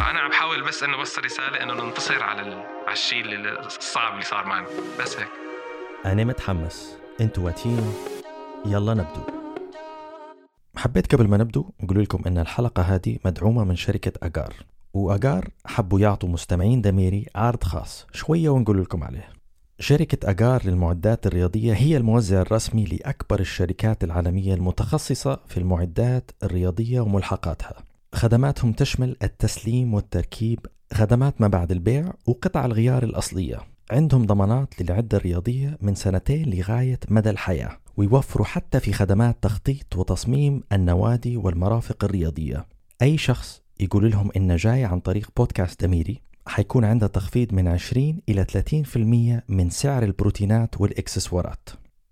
الموضوع هذا أنا عم بحاول بس إنه أوصل رسالة إنه ننتصر على. على الشيء الصعب اللي صار معنا. بس هيك. أنا متحمس. أنتوا واتين. يلا نبدو. حبيت قبل ما نبدو أقول لكم أن الحلقة هذه مدعومة من شركة أجار. وأجار حبوا يعطوا مستمعين دميري عرض خاص. شوية ونقول لكم عليه. شركة أجار للمعدات الرياضية هي الموزع الرسمي لأكبر الشركات العالمية المتخصصة في المعدات الرياضية وملحقاتها. خدماتهم تشمل التسليم والتركيب خدمات ما بعد البيع وقطع الغيار الأصلية. عندهم ضمانات للعدة الرياضية من سنتين لغاية مدى الحياة ويوفروا حتى في خدمات تخطيط وتصميم النوادي والمرافق الرياضية. أي شخص يقول لهم إنه جاي عن طريق بودكاست أميري حيكون عنده تخفيض من 20 إلى 30% من سعر البروتينات والإكسسوارات.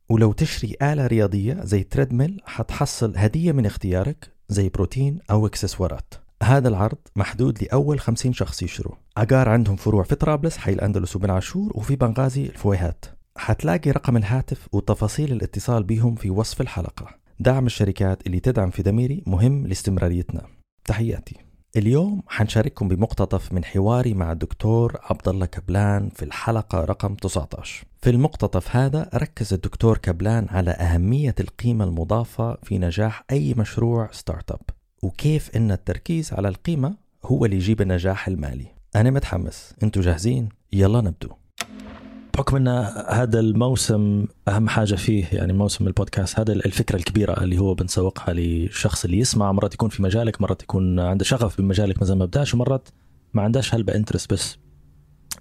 ولو تشتري آلة رياضية زي تريدميل حتحصل هدية من اختيارك زي بروتين أو إكسسوارات. هذا العرض محدود لأول 50 شخص يشتروا. عقار عندهم فروع في طرابلس حي الأندلس وبن عاشور وفي بنغازي الفويهات. حتلاقي رقم الهاتف وتفاصيل الاتصال بهم في وصف الحلقة. دعم الشركات اللي تدعم في دميري مهم لاستمراريتنا. تحياتي. اليوم حنشارككم بمقتطف من حواري مع الدكتور عبد الله كبلان في الحلقة رقم 19 في المقتطف هذا ركز الدكتور كبلان على أهمية القيمة المضافة في نجاح أي مشروع startup وكيف إن التركيز على القيمة هو اللي يجيب النجاح المالي. أنا متحمس. أنتوا جاهزين؟ يلا نبدو. بحكم إن هذا الموسم أهم حاجة فيه يعني موسم البودكاست هذا الفكرة الكبيرة اللي هو بنسوقها للشخص اللي يسمع مرات يكون في مجالك مرات يكون عنده شغف بمجالك مثلا ما بداش ومرات ما عندهاش هلبة انترست بس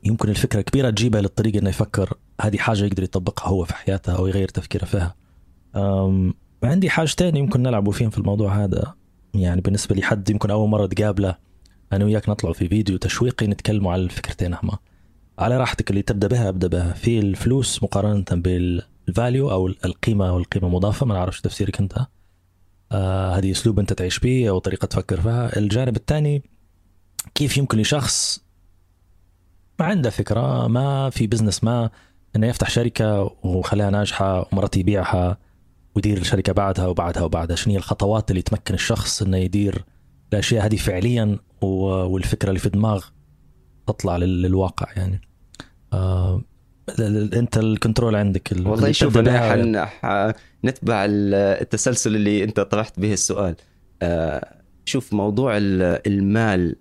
يمكن الفكرة الكبيره تجيبها للطريق إنه يفكر هذه حاجة يقدر يطبقها هو في حياته أو يغير تفكيره فيها. عندي حاجتين يمكن نلعبوا فيهم في الموضوع هذا. يعني بالنسبة لي حد يمكن أول مرة تقابله أنا وياك نطلع في فيديو تشويقي نتكلموا على الفكرتين هما. على راحتك اللي تبدأ بها أبدأ بها. في الفلوس مقارنة بال value أو القيمة أو القيمة المضافه ما نعرفش تفسيرك أنت. آه هذه أسلوب أنت تعيش به أو طريقة تفكر فيها. الجانب الثاني كيف يمكن لشخص ما عنده فكرة ما في business ما إنه يفتح شركة وخليها ناجحة ومرات يبيعها ويدير الشركة بعدها وبعدها وبعدها. شنو هي الخطوات اللي تمكن الشخص إنه يدير الأشياء هذه فعليا والفكرة اللي في الدماغ تطلع لل- للواقع يعني؟ آه أنت ال control عندك ال- والله شوف أنا حن... نتبع ال- التسلسل اللي أنت طرحت به السؤال. آه، شوف موضوع ال- المال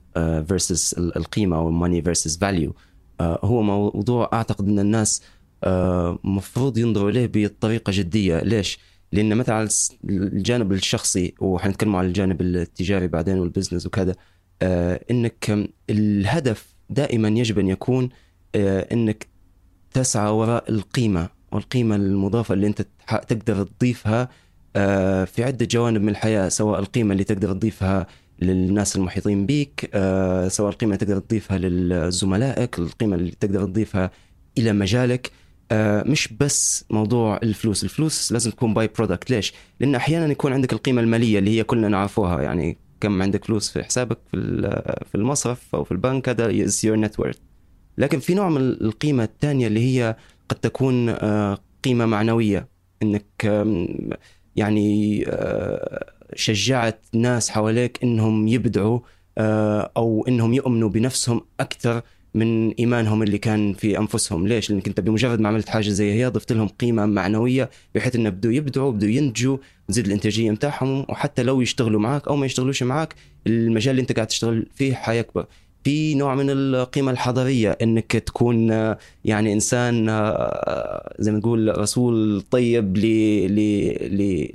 versus القيمة أو money versus value هو موضوع أعتقد أن الناس آه، مفروض ينظروا إليه بطريقة جدية ليش؟ لأن مثلا الجانب الشخصي وحنتكلم على الجانب التجاري بعدين والبزنس وكذا آه، إنك الهدف دائما يجب أن يكون آه، إنك تسعى وراء القيمة والقيمة المضافة اللي أنت تقدر تضيفها آه، في عدة جوانب من الحياة سواء القيمة اللي تقدر تضيفها للناس المحيطين بيك آه، سواء القيمة اللي تقدر تضيفها لزملائك القيمة اللي تقدر تضيفها إلى مجالك. آه، مش بس موضوع الفلوس الفلوس لازم تكون by-product ليش؟ لأن أحيانا يكون عندك القيمة المالية اللي هي كلنا نعرفوها. يعني كم عندك فلوس في حسابك في في المصرف أو في البنك هذا is your net worth. لكن في نوع من القيمة الثانية اللي هي قد تكون آه، قيمة معنوية. إنك يعني شجعت ناس حواليك إنهم يبدعوا آه، أو إنهم يؤمنوا بنفسهم أكثر من إيمانهم اللي كان في أنفسهم، ليش؟ لانك انت بمجرد ما عملت حاجة زي هي ضفت لهم قيمة معنوية بحيث إنه بدوا يبدعوا بدوا ينتجوا تزيد الإنتاجية بتاعهم وحتى لو يشتغلوا معك أو ما يشتغلوا معك المجال اللي أنت قاعد تشتغل فيه حيكبر. في نوع من القيمة الحضارية إنك تكون يعني إنسان زي ما نقول رسول طيب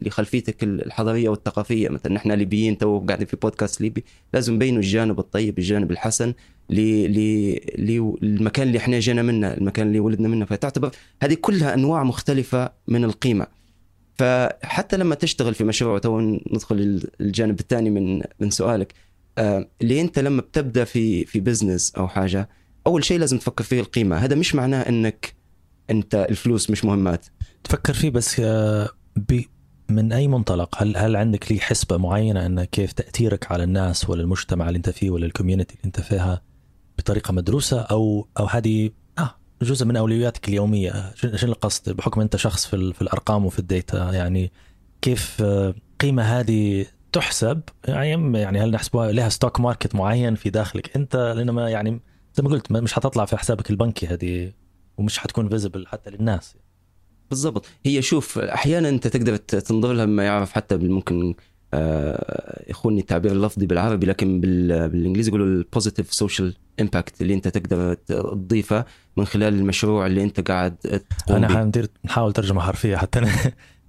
لخلفيتك الحضارية والثقافية. مثلا نحن ليبيين تو قاعدين في بودكاست ليبي لازم نبينوا الجانب الطيب الجانب الحسن للمكان اللي إحنا جينا منه المكان اللي ولدنا منه. فتعتبر هذه كلها أنواع مختلفة من القيمة. فحتى لما تشتغل في مشروع تو ندخل الجانب الثاني من من سؤالك. اللي انت لما بتبدأ في في business أو حاجة أول شيء لازم تفكر فيه القيمة. هذا مش معناه إنك أنت الفلوس مش مهمات. تفكر فيه بس آه، من أي منطلق؟ هل هل عندك لي حسبة معينة إن كيف تأثيرك على الناس ولا المجتمع اللي أنت فيه ولا ال community اللي أنت فيها بطريقة مدروسة؟ أو أو هذه آه جزء من أولوياتك اليومية. شنو القصد؟ بحكم أنت شخص في, في الأرقام وفي ال data يعني كيف آه، قيمة هذه تحسب؟ يعني يعني هل نحسبها لها stock market معين في داخلك أنت؟ لأن ما يعني زي ما قلت مش حتطلع في حسابك البنكي هذه ومش حتكون visible حتى للناس. بالضبط. هي شوف أحيانا أنت تقدر تنظر لها ما يعرف حتى ممكن آه، يخونني التعبير اللفظي بالعربي لكن بال- بالإنجليزي يقولوا ال positive social impact اللي أنت تقدر تضيفه من خلال المشروع اللي أنت قاعد تقوم أنا حندير نحاول ترجمة حرفية حتى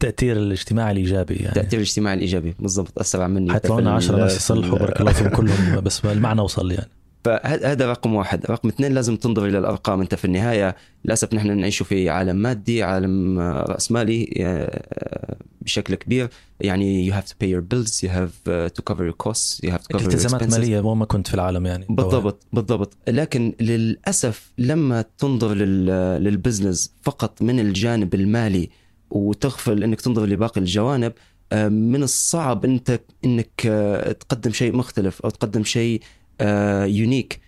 التأثير الاجتماعي الإيجابي يعني. التأثير الاجتماعي الإيجابي بالضبط أسرع مني. لنا في 10 ال- ناس يصلحوا بارك الله فيهم كلهم بس المعنى وصل يعني. فهذا رقم واحد. رقم اثنين لازم تنظر إلى الأرقام. أنت في النهاية للأسف نحن نعيش في عالم مادي عالم آه، رأسمالي آه، بشكل كبير. يعني you have to pay your bills you have uh, to cover your costs you have to cover your التزامات مالية وين ما كنت في العالم يعني. بالضبط بالضبط. لكن للأسف لما تنظر لل للبزنس فقط من الجانب المالي وتغفل إنك تنظر لباقي الجوانب آه، من الصعب أنت إنك آه، تقدم شيء مختلف أو تقدم شيء يونيك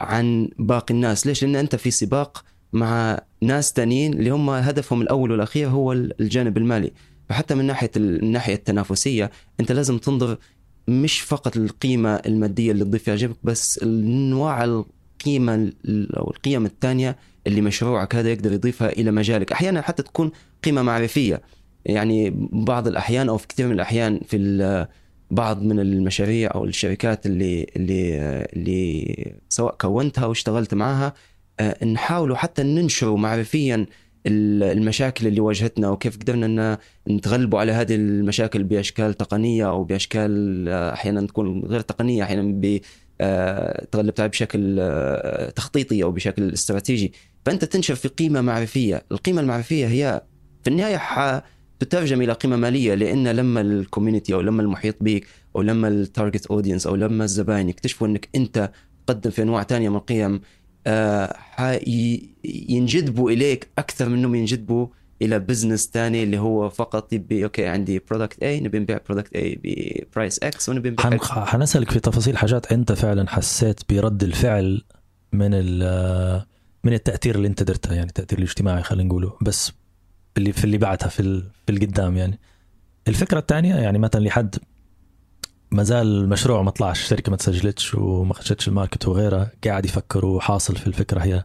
عن باقي الناس. ليش؟ لأن أنت في سباق مع ناس تانيين اللي هم هدفهم الأول والأخير هو الجانب المالي. فحتى من ناحية الناحيه التنافسية أنت لازم تنظر مش فقط القيمة المادية اللي تضيف إعجابك بس انواع القيمة ال- أو القيم الثانية اللي مشروعك هذا يقدر يضيفها إلى مجالك. أحيانا حتى تكون قيمة معرفية. يعني بعض الأحيان أو في كثير من الأحيان في بعض من المشاريع أو الشركات اللي اللي اللي سواء كونتها أو اشتغلت معها آه، نحاولوا حتى ننشروا معرفيا ال- المشاكل اللي واجهتنا وكيف قدرنا إن نتغلبوا على هذه المشاكل بأشكال تقنية أو بأشكال آه، أحيانا تكون غير تقنية أحيانا تغلبت عليها بشكل آه، تخطيطي أو بشكل استراتيجي. فأنت تنشر في قيمة معرفية. القيمة المعرفية هي في النهاية تترجم إلى قيمة مالية لأن لما ال community أو لما المحيط بك أو لما ال target audience أو لما الزباين يكتشفوا إنك أنت تقدم في أنواع تانية من القيم آه، ينجذبوا إليك أكثر من انهم ينجذبوا إلى business ثاني اللي هو فقط يبي okay عندي product A نبي نبيع product A ب price X ونبي نبيع حن... X. حنسألك في تفاصيل حاجات أنت فعلا حسيت برد الفعل من ال... من التأثير اللي أنت درته يعني التأثير الاجتماعي خلينا نقوله بس اللي في اللي بعدها في. في القدام يعني الفكرة الثانية يعني مثلا لحد ما زال المشروع ما طلعش الشركة ما تسجلتش وما خشتش ال market وغيرها قاعد يفكروا حاصل في الفكرة هي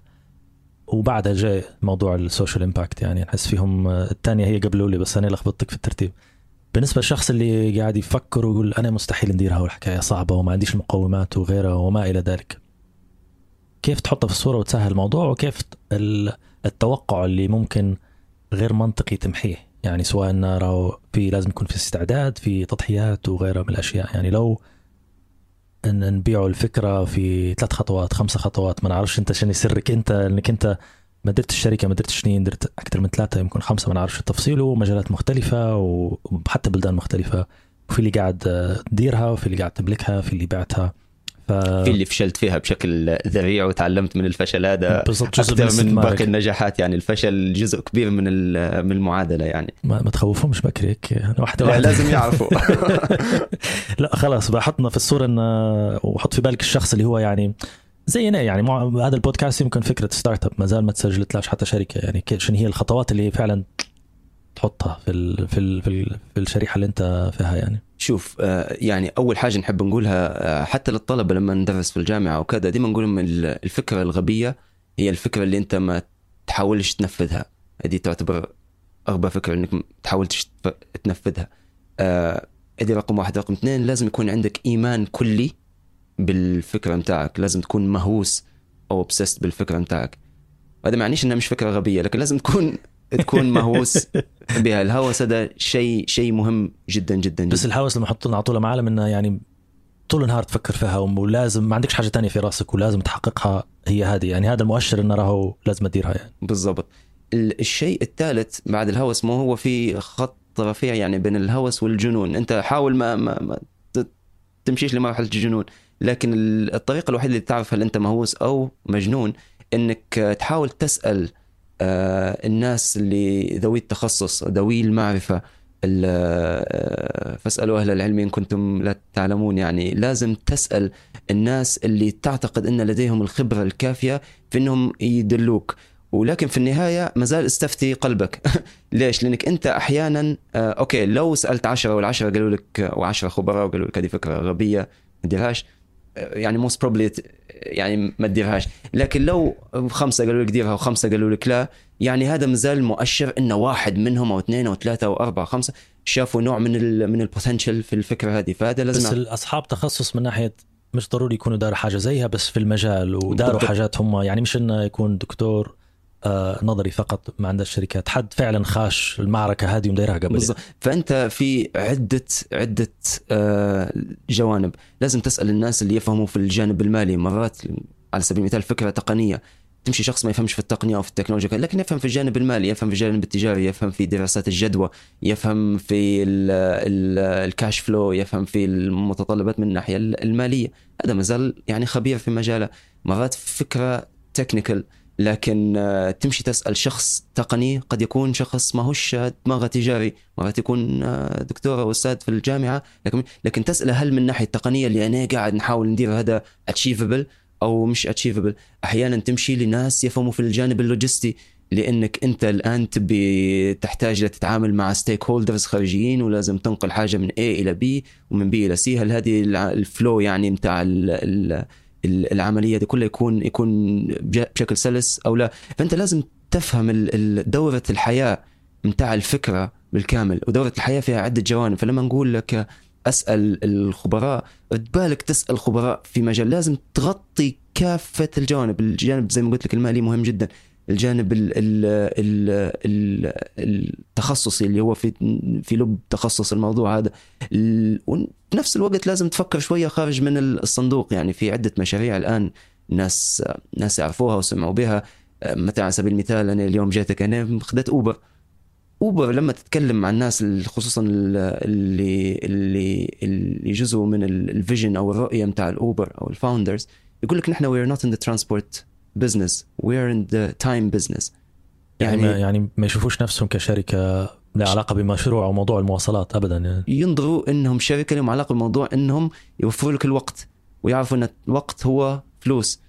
وبعدها جاء موضوع ال social impact يعني نحس فيهم الثانية هي قبلوا لي بس أنا لخبطتك في الترتيب. بالنسبة للشخص اللي قاعد يفكر ويقول أنا مستحيل نديرها والحكايه صعبة وما عنديش المقومات وغيرها وما إلى ذلك. كيف تحطها في الصورة وتسهل الموضوع؟ وكيف ال- التوقع اللي ممكن غير منطقي تمحيه؟ يعني سواء إنه في لازم يكون في استعداد في تضحيات وغيرها من الأشياء. يعني لو إن نبيعوا الفكرة في ثلاث خطوات خمسة خطوات. ما نعرفش أنت شنو سرك أنت انك أنت ما درت الشركة ما درت سنين درت أكثر من ثلاثة يمكن خمسة ما نعرفش التفصيل ومجالات مختلفة وحتى بلدان مختلفة. وفي اللي قاعد تديرها وفي اللي قاعد تملكها في اللي بعتها. ف... في اللي فشلت فيها بشكل ذريع وتعلمت من الفشل هذا أكثر من. باقي النجاحات. يعني الفشل جزء كبير من من المعادلة يعني. ما, ما تخوفهمش بكري هيك. واحدة لا، واحدة. لازم يعرفوا. لا خلاص بحطنا في الصورة إن وحط في بالك الشخص اللي هو يعني زينا يعني. مع هذا البودكاست يمكن فكرة startup ما زال ما تسجلتلاش حتى شركة يعني. شنو هي الخطوات اللي فعلا تحطها في ال في ال في, ال في الشريحة اللي أنت فيها يعني. شوف آه، يعني أول حاجة نحب نقولها آه، حتى للطلبة لما ندرس في الجامعة وكذا ديما نقول لهم ال- الفكرة الغبية هي الفكرة اللي أنت ما تحاولش تنفذها. هذه تعتبر أغبى فكرة إنك ما تحاولش تنفذها. آه، هذه رقم واحد. رقم اثنين لازم يكون عندك إيمان كلي بالفكرة متاعك لازم تكون مهووس أو obsessed بالفكرة متاعك هذا ما يعنيش إنها مش فكرة غبية لكن لازم تكون تكون مهووس بها. الهوس هذا شيء شيء مهم جدا جدا جدا. بس الهوس لما حطوا نعطوا له معلم إنه يعني طول النهار تفكر فيها ولازم ما عندكش حاجة تانية في راسك ولازم تحققها هي هذه. يعني هذا المؤشر إنه راهو لازم تديرها يعني. بالضبط. ال- الشيء الثالث بعد الهوس ما هو في خط رفيع يعني بين الهوس والجنون. أنت حاول ما ما, ما تمشيش لمرحلة الجنون. لكن ال- الطريقة الوحيدة اللي تعرف هل أنت مهووس أو مجنون إنك تحاول تسأل الناس اللي ذوي التخصص ذوي المعرفة ال- آه، فاسألوا أهل العلم إن كنتم لا تعلمون. يعني لازم تسأل الناس اللي تعتقد إن لديهم الخبرة الكافية في إنهم يدلوك. ولكن في النهاية ما زال استفتي قلبك. ليش؟ لأنك أنت أحيانا آه، أوكي لو سألت 10 والعشرة قالوا لك و10 خبراء وقالوا لك هذه فكرة غبية ما آه، يعني most probably يعني ما تديرهاش. لكن لو خمسة قالوا لك ديرها وخمسة قالوا لك لا يعني هذا مازال مؤشر إن واحد منهم أو اثنين أو ثلاثة أو أربعة خمسة شافوا نوع من ال من ال potential في الفكرة هذه. فهذا بس لازم الأصحاب تخصص من ناحية مش ضروري يكونوا داروا حاجة زيها بس في المجال وداروا. حاجات هم يعني مش إنه يكون دكتور نظري فقط ما عند الشركات. حد فعلا خاش المعركة هذه ومديرها قبل؟ بالضبط. فأنت في عدة عدة آه، جوانب. لازم تسأل الناس اللي يفهموا في الجانب المالي. مرات على سبيل المثال فكرة تقنية. تمشي شخص ما يفهمش في التقنية أو في التكنولوجيا لكن يفهم في الجانب المالي يفهم في الجانب التجاري يفهم في دراسات الجدوى يفهم في ال- ال- ال cash flow يفهم في المتطلبات من الناحية المالية. هذا مازال يعني خبير في مجاله. مرات فكرة technical لكن آه، تمشي تسأل شخص تقني قد يكون شخص ما هوش دماغه تجاري مرات يكون آه، دكتور أو أستاذ في الجامعة لكن لكن تساله هل من الناحية التقنية اللي أنا قاعد نحاول ندير هذا achievable أو مش achievable أحيانا تمشي لناس يفهموا في الجانب اللوجستي لأنك أنت الآن تبي تحتاج تتعامل مع stakeholders خارجيين ولازم تنقل حاجة من A إلى B ومن B إلى C. هل هذه ال flow يعني ال- العملية دي كلها يكون يكون بشكل سلس أو لا. فأنت لازم تفهم دورة الحياة متاع الفكرة بالكامل ودورة الحياة فيها عدة جوانب. فلما نقول لك أسأل الخبراء بالك تسأل خبراء في مجال لازم تغطي كافة الجوانب. الجانب زي ما قلت لك المالي مهم جدا. الجانب ال ال ال ال التخصصي اللي هو في في لب تخصص الموضوع هذا. ال- وفي نفس الوقت لازم تفكر شوية خارج من الصندوق. يعني في عدة مشاريع الآن ناس ناس يعرفوها وسمعوا بها. مثلا على سبيل المثال أنا اليوم جيتك أنا خدت اوبر اوبر لما تتكلم مع الناس ال- خصوصا ال- اللي اللي اللي جزء من ال- ال vision أو الرؤية بتاع الاوبر أو ال founders يقول لك نحن we are not in the transport business we are in the time business يعني ما يعني ما يشوفوش نفسهم كشركة لها علاقة بمشروع أو موضوع المواصلات ابدا يعني. ينظروا إنهم شركة لهم علاقة بالموضوع إنهم يوفروا لك الوقت ويعرفوا إن الوقت هو فلوس.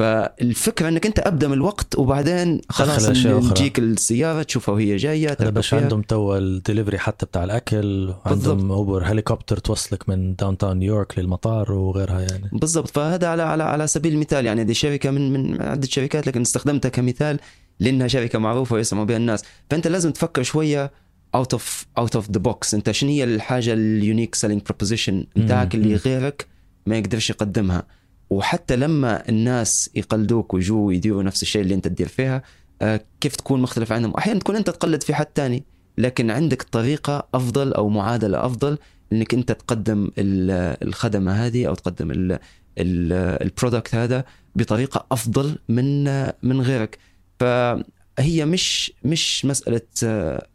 فالفكرة إنك أنت ابدا من الوقت وبعدين خلاص. تجيك السيارة تشوفها وهي جاية هذا تركب باش. عندهم تو الدليفري حتى بتاع الأكل. عندهم أوبر هليكوبتر توصلك من downtown نيويورك للمطار وغيرها يعني بالضبط فهذا على على على سبيل المثال يعني دي شركة من من عدة شركات لكن استخدمتها كمثال لأنها شركة معروفة ويسمعوا بها الناس فأنت لازم تفكر شوية out of out of the box أنت شنو هي الحاجة ال unique selling proposition بتاعك. اللي غيرك ما يقدرش يقدمها وحتى لما الناس يقلدوك ويجوا يديروا نفس الشيء اللي انت تدير فيها آه، كيف تكون مختلف عنهم؟ أحيانا تكون انت تقلد في حد تاني لكن عندك طريقة أفضل أو معادلة أفضل إنك انت تقدم ال- الخدمة هذه أو تقدم ال- ال- ال product هذا بطريقة أفضل من من غيرك. فهي مش مش آه، آه،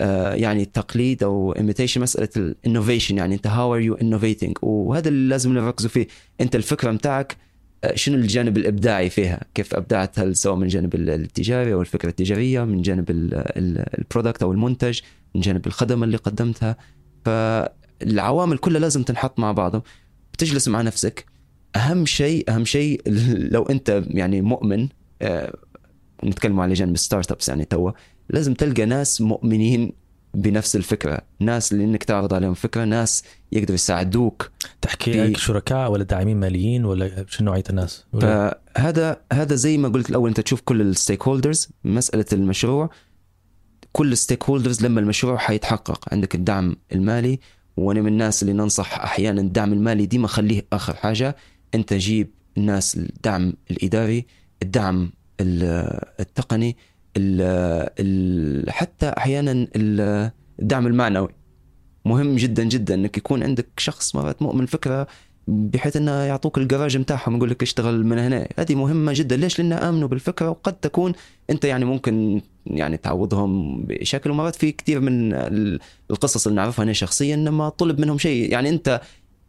يعني تقليد أو imitation مسألة ال innovation يعني أنت how are you innovating وهذا اللي لازم نركزوا فيه. أنت الفكرة متاعك آه، شنو الجانب الإبداعي فيها؟ كيف أبدعت؟ هل سواء من الجانب التجاري أو الفكرة التجارية من جانب ال product أو المنتج من جانب الخدمة اللي قدمتها. فالعوامل كلها لازم تنحط مع بعضها بتجلس مع نفسك. أهم شيء أهم شيء لو أنت يعني مؤمن آه، نتكلم على جانب startups يعني توا لازم تلقى ناس مؤمنين بنفس الفكرة. ناس اللي انك تعرض عليهم فكرة ناس يقدروا يساعدوك تحكي لك شركاء ولا داعمين ماليين ولا شنو نوعية الناس؟ فهذا هذا زي ما قلت الأول أنت تشوف كل ال stakeholders مسألة المشروع. كل ال stakeholders لما المشروع حيتحقق عندك الدعم المالي. وأنا من الناس اللي ننصح أحيانا الدعم المالي دي ما خليه آخر حاجة. أنت جيب الناس الدعم الإداري الدعم ال- التقني. ال- حتى أحيانا ال- الدعم المعنوي. مهم جدا جدا إنك يكون عندك شخص مرات مؤمن فكرة بحيث إنه يعطوك الجراج بتاعهم يقول لك اشتغل من هنا. هذه مهمة جدا. ليش؟ لأن آمنوا بالفكرة وقد تكون أنت يعني ممكن يعني تعوضهم بشكل ومرات في كثير من ال- القصص اللي نعرفها أنا شخصيا لما طلب منهم شيء. يعني أنت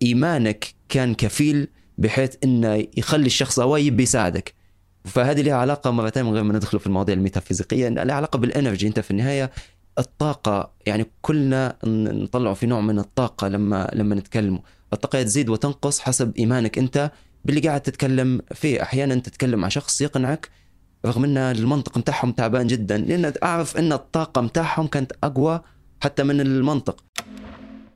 إيمانك كان كفيل بحيث إنه يخلي الشخص هو يبي يساعدك. فهذه لها علاقة مرتين من غير ما ندخل في المواضيع الميتافيزيقية. لها علاقة بالانرجي أنت في النهاية الطاقة يعني كلنا نطلعوا في نوع من الطاقة لما لما نتكلم. الطاقة تزيد وتنقص حسب إيمانك أنت باللي قاعد تتكلم فيه. أحيانا تتكلم مع شخص يقنعك رغم إن المنطق متاعهم تعبان جدا لأن أعرف إن الطاقة متاعهم كانت أقوى حتى من المنطق.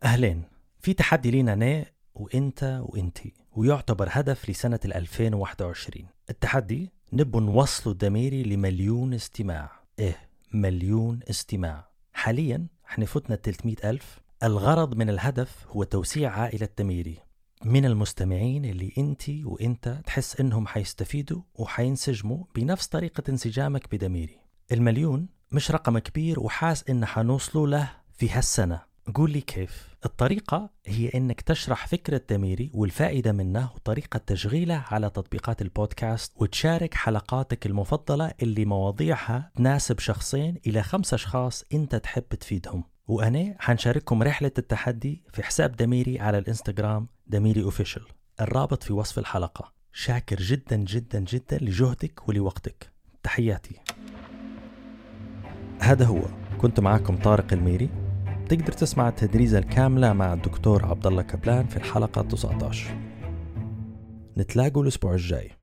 أهلين في تحدي لينا أنا وإنت وإنتي ويعتبر هدف لسنة ال 2021 التحدي نبو نوصلوا الدميري لمليون استماع. إيه مليون استماع. حاليا إحنا فتنا 300 ألف. الغرض من الهدف هو توسيع عائلة دميري من المستمعين اللي أنت وأنت تحس إنهم حيستفيدوا وحينسجموا بنفس طريقة انسجامك بدميري المليون مش رقم كبير وحاس إن حنوصلوا له في هالسنة. قول لي كيف. الطريقة هي إنك تشرح فكرة دميري والفائدة منه وطريقة تشغيله على تطبيقات البودكاست وتشارك حلقاتك المفضلة اللي مواضيعها تناسب شخصين إلى خمس أشخاص أنت تحب تفيدهم. وأنا حنشارككم رحلة التحدي في حساب دميري على الإنستغرام دميري أوفيشال. الرابط في وصف الحلقة. شاكر جدا جدا جدا لجهدك ولوقتك. تحياتي. هذا هو. كنت معكم طارق الميري. تقدر تسمع التدريزة الكاملة مع الدكتور عبد الله كبلان في الحلقة 19 نتلاقوا الأسبوع الجاي.